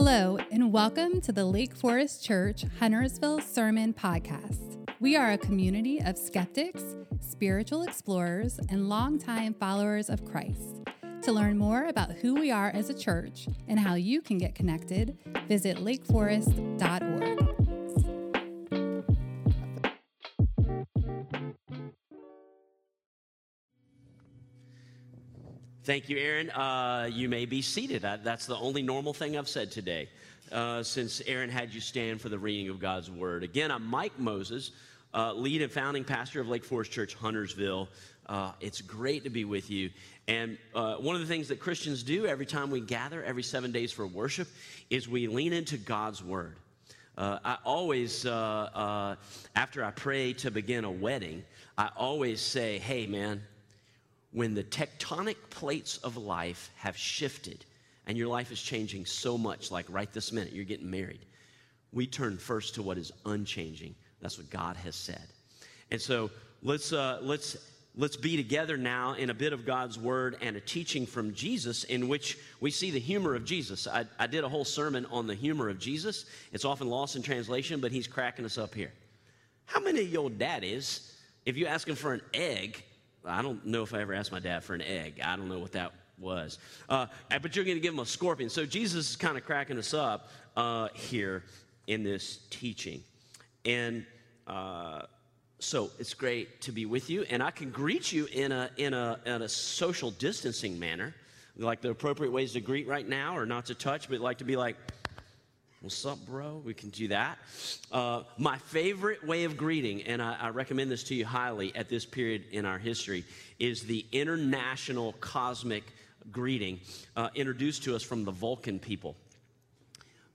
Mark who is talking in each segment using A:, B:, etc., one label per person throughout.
A: Hello, and welcome to the Lake Forest Church Huntersville Sermon Podcast. We are a community of skeptics, spiritual explorers, and longtime followers of Christ. To learn more about who we are as a church and how you can get connected, visit lakeforest.org.
B: Thank you, Aaron. Uh, you may be seated. I, that's the only normal thing I've said today uh, since Aaron had you stand for the reading of God's Word. Again, I'm Mike Moses, uh, lead and founding pastor of Lake Forest Church, Huntersville. Uh, it's great to be with you. And uh, one of the things that Christians do every time we gather, every seven days for worship, is we lean into God's Word. Uh, I always, uh, uh, after I pray to begin a wedding, I always say, hey, man, when the tectonic plates of life have shifted and your life is changing so much, like right this minute, you're getting married, we turn first to what is unchanging. That's what God has said. And so let's, uh, let's, let's be together now in a bit of God's word and a teaching from Jesus in which we see the humor of Jesus. I, I did a whole sermon on the humor of Jesus. It's often lost in translation, but he's cracking us up here. How many of your daddies, if you ask him for an egg, I don't know if I ever asked my dad for an egg. I don't know what that was. Uh, but you're going to give him a scorpion. So Jesus is kind of cracking us up uh, here in this teaching. And uh, so it's great to be with you. And I can greet you in a, in, a, in a social distancing manner. Like the appropriate ways to greet right now or not to touch, but like to be like, What's up, bro? We can do that. Uh, my favorite way of greeting, and I, I, recommend this to you highly at this period in our history, is the international cosmic greeting uh, introduced to us from the Vulcan people.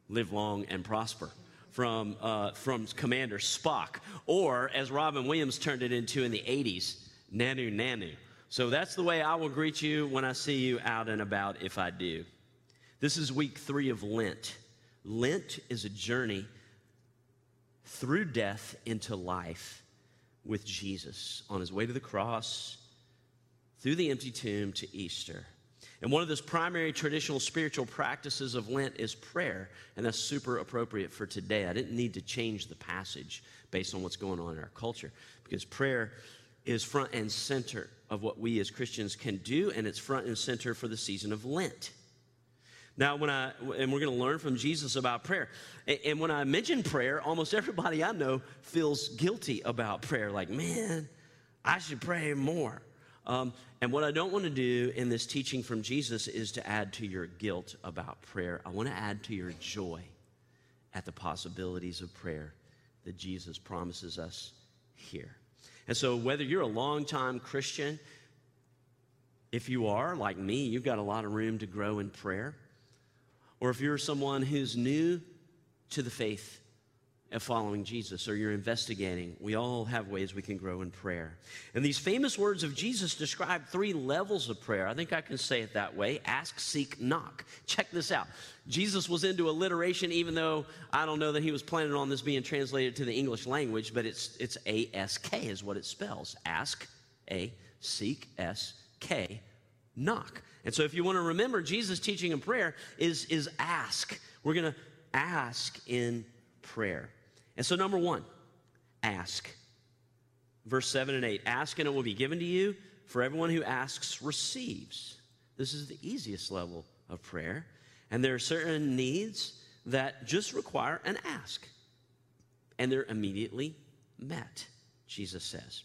B: Live long and prosper. From, uh, from Commander Spock, or as Robin Williams turned it into in the 80s, Nanu Nanu. So that's the way I will greet you when I see you out and about if I do. This is week three of Lent. Lent is a journey through death into life with Jesus on his way to the cross, through the empty tomb to Easter. And one of those primary traditional spiritual practices of Lent is prayer, and that's super appropriate for today. I didn't need to change the passage based on what's going on in our culture because prayer is front and center of what we as Christians can do, and it's front and center for the season of Lent. Now, when I, and we're going to learn from Jesus about prayer. And when I mention prayer, almost everybody I know feels guilty about prayer. Like, man, I should pray more. Um, and what I don't want to do in this teaching from Jesus is to add to your guilt about prayer. I want to add to your joy at the possibilities of prayer that Jesus promises us here. And so, whether you're a longtime Christian, if you are like me, you've got a lot of room to grow in prayer or if you're someone who's new to the faith of following Jesus or you're investigating, we all have ways we can grow in prayer. And these famous words of Jesus describe three levels of prayer. I think I can say it that way ask, seek, knock. Check this out. Jesus was into alliteration, even though I don't know that he was planning on this being translated to the English language, but it's, it's A S K is what it spells. Ask, A, seek, S, K, knock. And so if you want to remember, Jesus' teaching in prayer is, is ask. We're going to ask in prayer. And so, number one, ask. Verse 7 and 8 Ask and it will be given to you. For everyone who asks receives. This is the easiest level of prayer. And there are certain needs that just require an ask. And they're immediately met, Jesus says.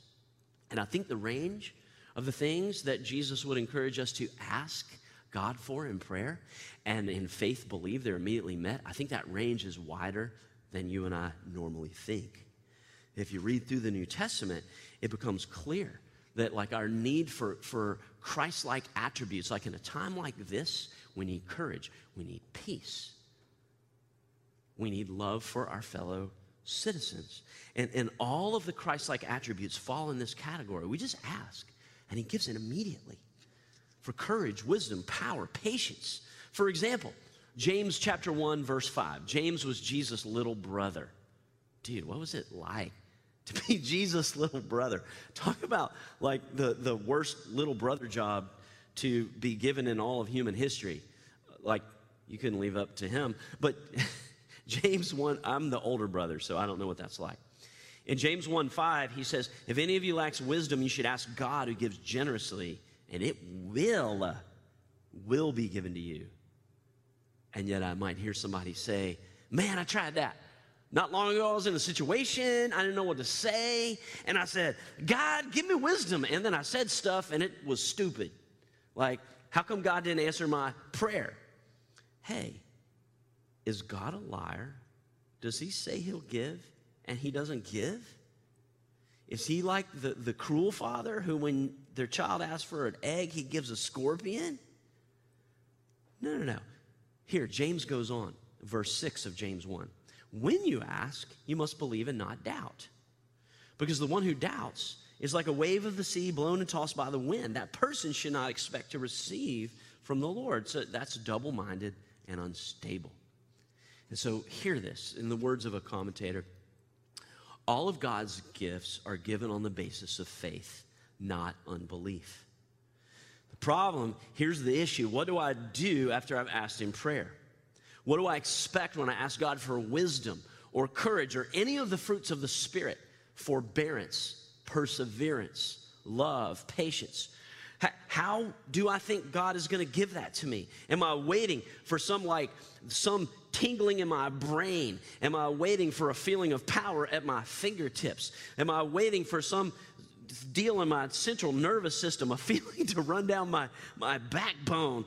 B: And I think the range of the things that Jesus would encourage us to ask God for in prayer and in faith believe they're immediately met, I think that range is wider than you and I normally think. If you read through the New Testament, it becomes clear that like our need for, for Christ-like attributes, like in a time like this, we need courage, we need peace, we need love for our fellow citizens. And, and all of the Christ-like attributes fall in this category. We just ask and he gives it immediately for courage, wisdom, power, patience. For example, James chapter 1 verse 5. James was Jesus' little brother. Dude, what was it like to be Jesus' little brother? Talk about like the, the worst little brother job to be given in all of human history. Like you couldn't leave up to him. But James 1, I'm the older brother, so I don't know what that's like. In James 1 5, he says, If any of you lacks wisdom, you should ask God who gives generously, and it will, will be given to you. And yet I might hear somebody say, Man, I tried that. Not long ago, I was in a situation, I didn't know what to say, and I said, God, give me wisdom. And then I said stuff, and it was stupid. Like, how come God didn't answer my prayer? Hey, is God a liar? Does he say he'll give and he doesn't give? Is he like the, the cruel father who, when their child asks for an egg, he gives a scorpion? No, no, no. Here, James goes on, verse 6 of James 1. When you ask, you must believe and not doubt. Because the one who doubts is like a wave of the sea blown and tossed by the wind. That person should not expect to receive from the Lord. So that's double minded and unstable. And so, hear this in the words of a commentator all of God's gifts are given on the basis of faith, not unbelief. The problem here's the issue what do I do after I've asked in prayer? What do I expect when I ask God for wisdom or courage or any of the fruits of the Spirit? Forbearance, perseverance, love, patience. How do I think God is going to give that to me? Am I waiting for some like some tingling in my brain? Am I waiting for a feeling of power at my fingertips? Am I waiting for some deal in my central nervous system, a feeling to run down my, my backbone?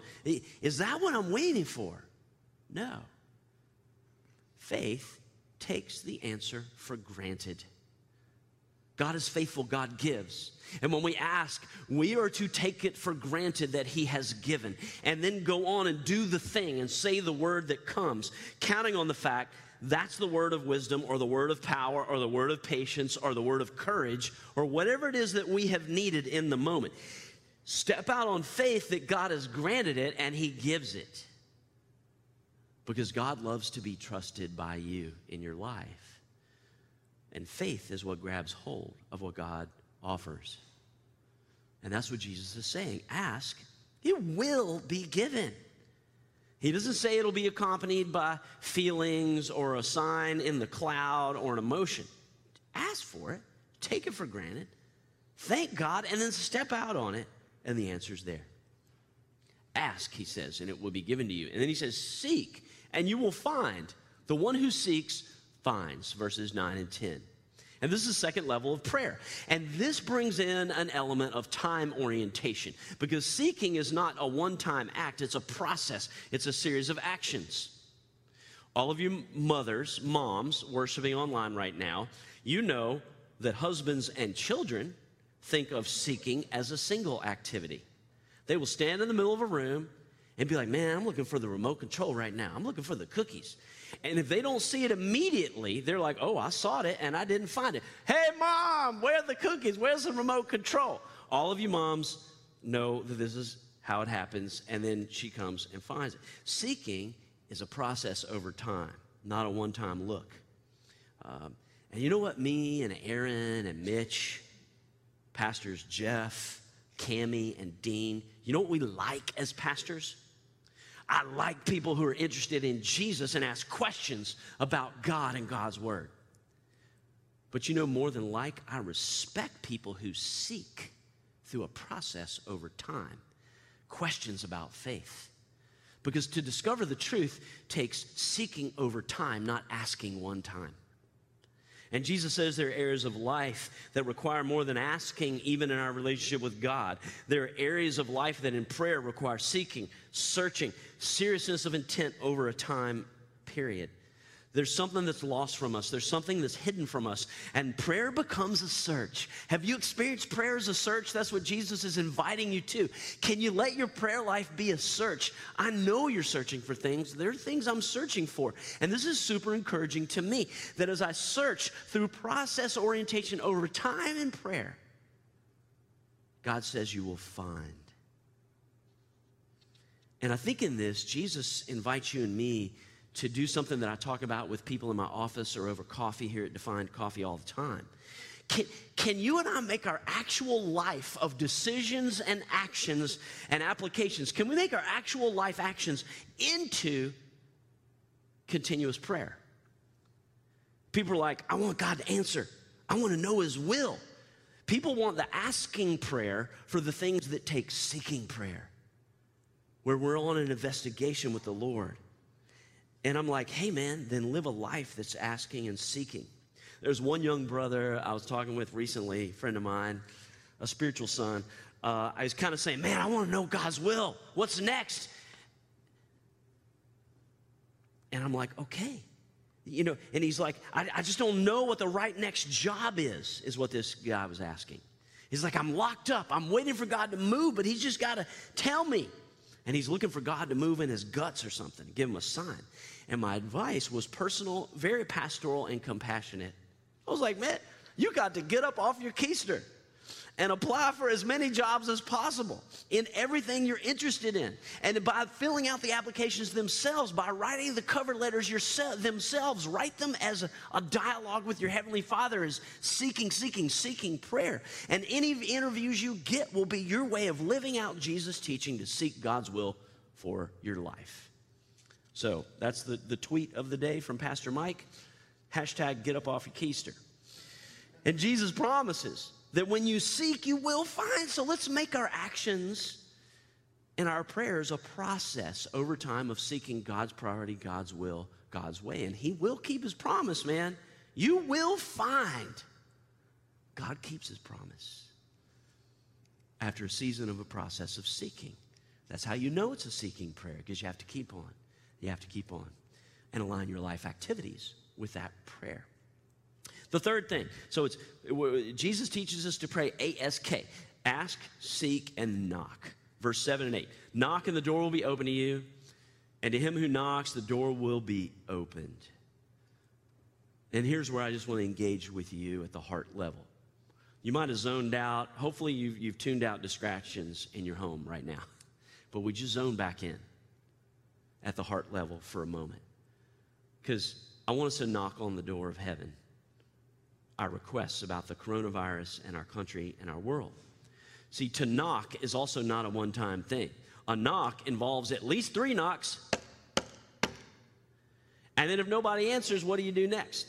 B: Is that what I'm waiting for? No. Faith takes the answer for granted. God is faithful, God gives. And when we ask, we are to take it for granted that He has given and then go on and do the thing and say the word that comes, counting on the fact that's the word of wisdom or the word of power or the word of patience or the word of courage or whatever it is that we have needed in the moment. Step out on faith that God has granted it and He gives it because God loves to be trusted by you in your life. And faith is what grabs hold of what God offers. And that's what Jesus is saying. Ask, it will be given. He doesn't say it'll be accompanied by feelings or a sign in the cloud or an emotion. Ask for it, take it for granted, thank God, and then step out on it, and the answer's there. Ask, he says, and it will be given to you. And then he says, Seek, and you will find. The one who seeks finds, verses 9 and 10. And this is the second level of prayer. And this brings in an element of time orientation because seeking is not a one time act, it's a process, it's a series of actions. All of you mothers, moms worshiping online right now, you know that husbands and children think of seeking as a single activity. They will stand in the middle of a room and be like, man, I'm looking for the remote control right now. I'm looking for the cookies. And if they don't see it immediately, they're like, oh, I sought it and I didn't find it. Hey, mom, where are the cookies? Where's the remote control? All of you moms know that this is how it happens. And then she comes and finds it. Seeking is a process over time, not a one time look. Um, and you know what me and Aaron and Mitch, pastors Jeff, Cami, and Dean, you know what we like as pastors? I like people who are interested in Jesus and ask questions about God and God's Word. But you know, more than like, I respect people who seek through a process over time questions about faith. Because to discover the truth takes seeking over time, not asking one time. And Jesus says there are areas of life that require more than asking, even in our relationship with God. There are areas of life that in prayer require seeking, searching, seriousness of intent over a time period. There's something that's lost from us. There's something that's hidden from us. And prayer becomes a search. Have you experienced prayer as a search? That's what Jesus is inviting you to. Can you let your prayer life be a search? I know you're searching for things. There are things I'm searching for. And this is super encouraging to me that as I search through process orientation over time in prayer, God says you will find. And I think in this, Jesus invites you and me to do something that I talk about with people in my office or over coffee here at Defined Coffee all the time. can, can you and I make our actual life of decisions and actions and applications, can we make our actual life actions into continuous prayer? People are like, I want God to answer. I want to know His will. People want the asking prayer for the things that take seeking prayer, where we're on an investigation with the Lord. And I'm like, hey man, then live a life that's asking and seeking. There's one young brother I was talking with recently, a friend of mine, a spiritual son. Uh, I was kind of saying, man, I want to know God's will. What's next? And I'm like, okay. You know, and he's like, I, I just don't know what the right next job is, is what this guy was asking. He's like, I'm locked up. I'm waiting for God to move, but he's just got to tell me. And he's looking for God to move in his guts or something, give him a sign. And my advice was personal, very pastoral, and compassionate. I was like, man, you got to get up off your keister and apply for as many jobs as possible in everything you're interested in. And by filling out the applications themselves, by writing the cover letters yourself, themselves, write them as a, a dialogue with your Heavenly Father, is seeking, seeking, seeking prayer. And any interviews you get will be your way of living out Jesus' teaching to seek God's will for your life. So that's the, the tweet of the day from Pastor Mike. Hashtag get up off your keister. And Jesus promises that when you seek, you will find. So let's make our actions and our prayers a process over time of seeking God's priority, God's will, God's way. And He will keep His promise, man. You will find. God keeps His promise after a season of a process of seeking. That's how you know it's a seeking prayer because you have to keep on. You have to keep on and align your life activities with that prayer. The third thing, so it's Jesus teaches us to pray ASK ask, seek, and knock. Verse 7 and 8. Knock and the door will be open to you, and to him who knocks, the door will be opened. And here's where I just want to engage with you at the heart level. You might have zoned out. Hopefully, you've, you've tuned out distractions in your home right now. But we just zone back in at the heart level for a moment. Because I want us to knock on the door of heaven our requests about the coronavirus and our country and our world. See, to knock is also not a one time thing. A knock involves at least three knocks. And then if nobody answers, what do you do next?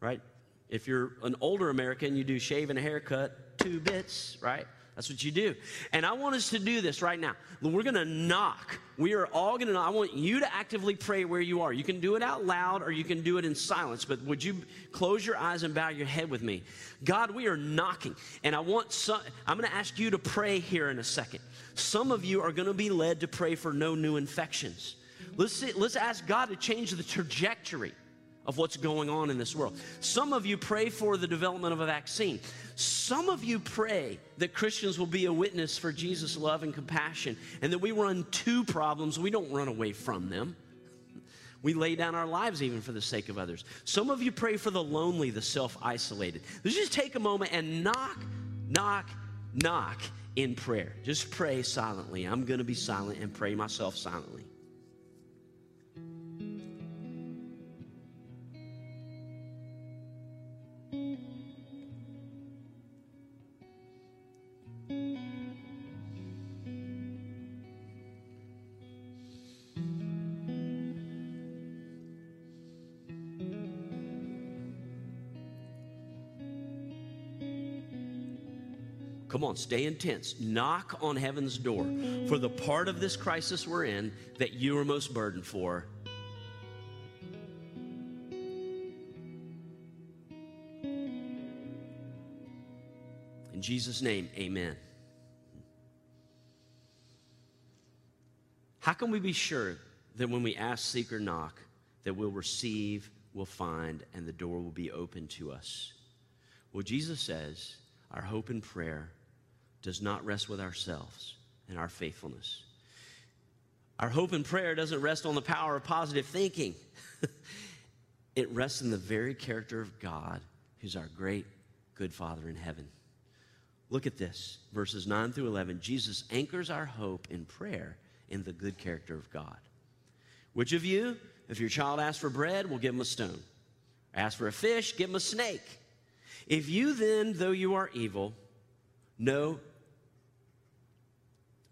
B: Right? If you're an older American, you do shave and a haircut, two bits, right? That's what you do. And I want us to do this right now. We're going to knock. We are all going to knock. I want you to actively pray where you are. You can do it out loud or you can do it in silence, but would you close your eyes and bow your head with me? God, we are knocking. And I want some, I'm going to ask you to pray here in a second. Some of you are going to be led to pray for no new infections. Let's, see, let's ask God to change the trajectory of what's going on in this world. Some of you pray for the development of a vaccine. Some of you pray that Christians will be a witness for Jesus' love and compassion and that we run to problems, we don't run away from them. We lay down our lives even for the sake of others. Some of you pray for the lonely, the self isolated. Just take a moment and knock, knock, knock in prayer. Just pray silently. I'm going to be silent and pray myself silently. Come on, stay intense. Knock on heaven's door for the part of this crisis we're in that you are most burdened for. In Jesus' name, amen. How can we be sure that when we ask, seek, or knock, that we'll receive, we'll find, and the door will be open to us? Well, Jesus says our hope and prayer does not rest with ourselves and our faithfulness. Our hope and prayer doesn't rest on the power of positive thinking. it rests in the very character of God, who's our great, good Father in heaven. Look at this verses 9 through 11. Jesus anchors our hope in prayer in the good character of God. Which of you, if your child asks for bread, will give him a stone? Ask for a fish, give him a snake. If you then, though you are evil, know,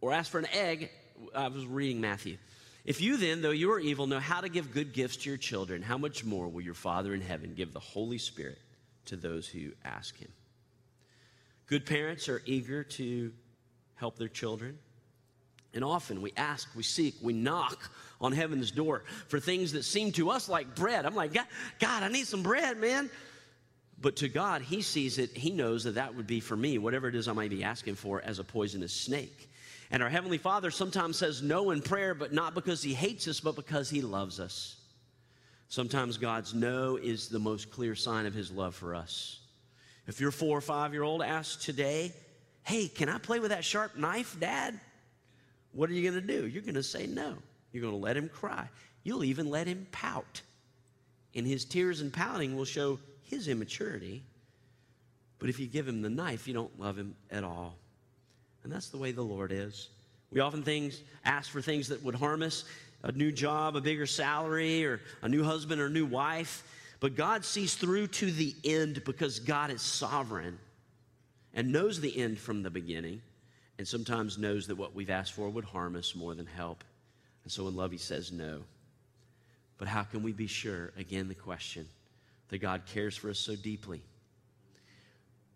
B: or ask for an egg, I was reading Matthew. If you then, though you are evil, know how to give good gifts to your children, how much more will your Father in heaven give the Holy Spirit to those who ask him? Good parents are eager to help their children. And often we ask, we seek, we knock on heaven's door for things that seem to us like bread. I'm like, God, God, I need some bread, man. But to God, He sees it, He knows that that would be for me, whatever it is I might be asking for, as a poisonous snake. And our Heavenly Father sometimes says no in prayer, but not because He hates us, but because He loves us. Sometimes God's no is the most clear sign of His love for us. If your four or five year old asks today, Hey, can I play with that sharp knife, Dad? What are you going to do? You're going to say no. You're going to let him cry. You'll even let him pout. And his tears and pouting will show his immaturity. But if you give him the knife, you don't love him at all. And that's the way the Lord is. We often things, ask for things that would harm us a new job, a bigger salary, or a new husband or new wife. But God sees through to the end because God is sovereign and knows the end from the beginning and sometimes knows that what we've asked for would harm us more than help. And so in love, he says no. But how can we be sure, again, the question, that God cares for us so deeply?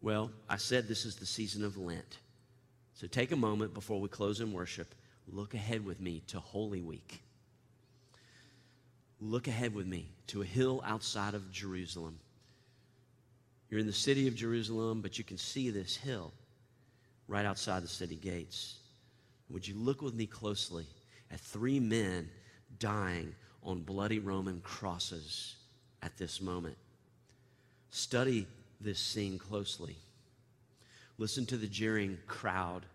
B: Well, I said this is the season of Lent. So take a moment before we close in worship. Look ahead with me to Holy Week. Look ahead with me to a hill outside of Jerusalem. You're in the city of Jerusalem, but you can see this hill right outside the city gates. Would you look with me closely at three men dying on bloody Roman crosses at this moment? Study this scene closely. Listen to the jeering crowd.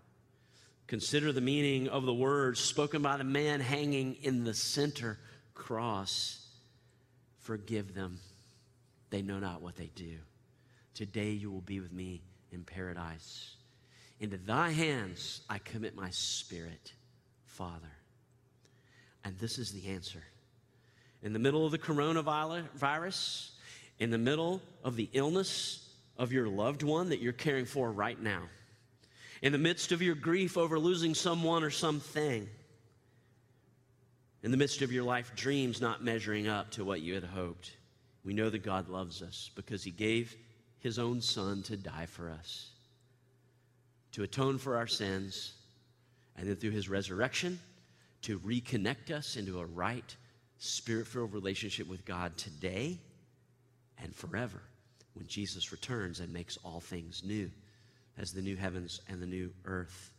B: Consider the meaning of the words spoken by the man hanging in the center cross. Forgive them. They know not what they do. Today you will be with me in paradise. Into thy hands I commit my spirit, Father. And this is the answer. In the middle of the coronavirus, in the middle of the illness of your loved one that you're caring for right now, in the midst of your grief over losing someone or something, in the midst of your life dreams not measuring up to what you had hoped, we know that God loves us because He gave His own Son to die for us to atone for our sins, and then through his resurrection, to reconnect us into a right, spirit filled relationship with God today and forever when Jesus returns and makes all things new as the new heavens and the new earth.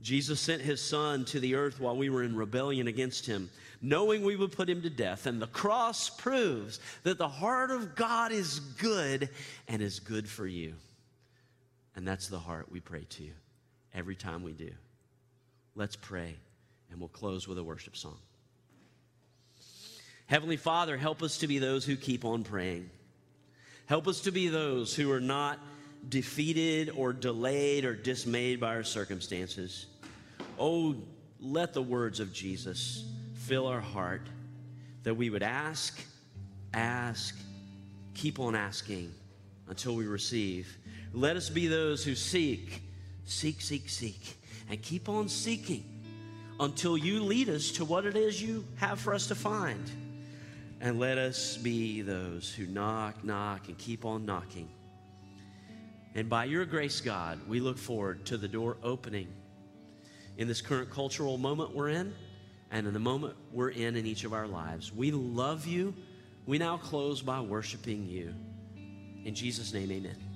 B: Jesus sent his son to the earth while we were in rebellion against him, knowing we would put him to death. And the cross proves that the heart of God is good and is good for you. And that's the heart we pray to every time we do. Let's pray, and we'll close with a worship song. Heavenly Father, help us to be those who keep on praying. Help us to be those who are not defeated or delayed or dismayed by our circumstances. Oh, let the words of Jesus fill our heart that we would ask, ask, keep on asking until we receive let us be those who seek, seek, seek, seek, and keep on seeking until you lead us to what it is you have for us to find. And let us be those who knock, knock, and keep on knocking. And by your grace, God, we look forward to the door opening in this current cultural moment we're in and in the moment we're in in each of our lives. We love you. We now close by worshiping you. In Jesus' name, amen.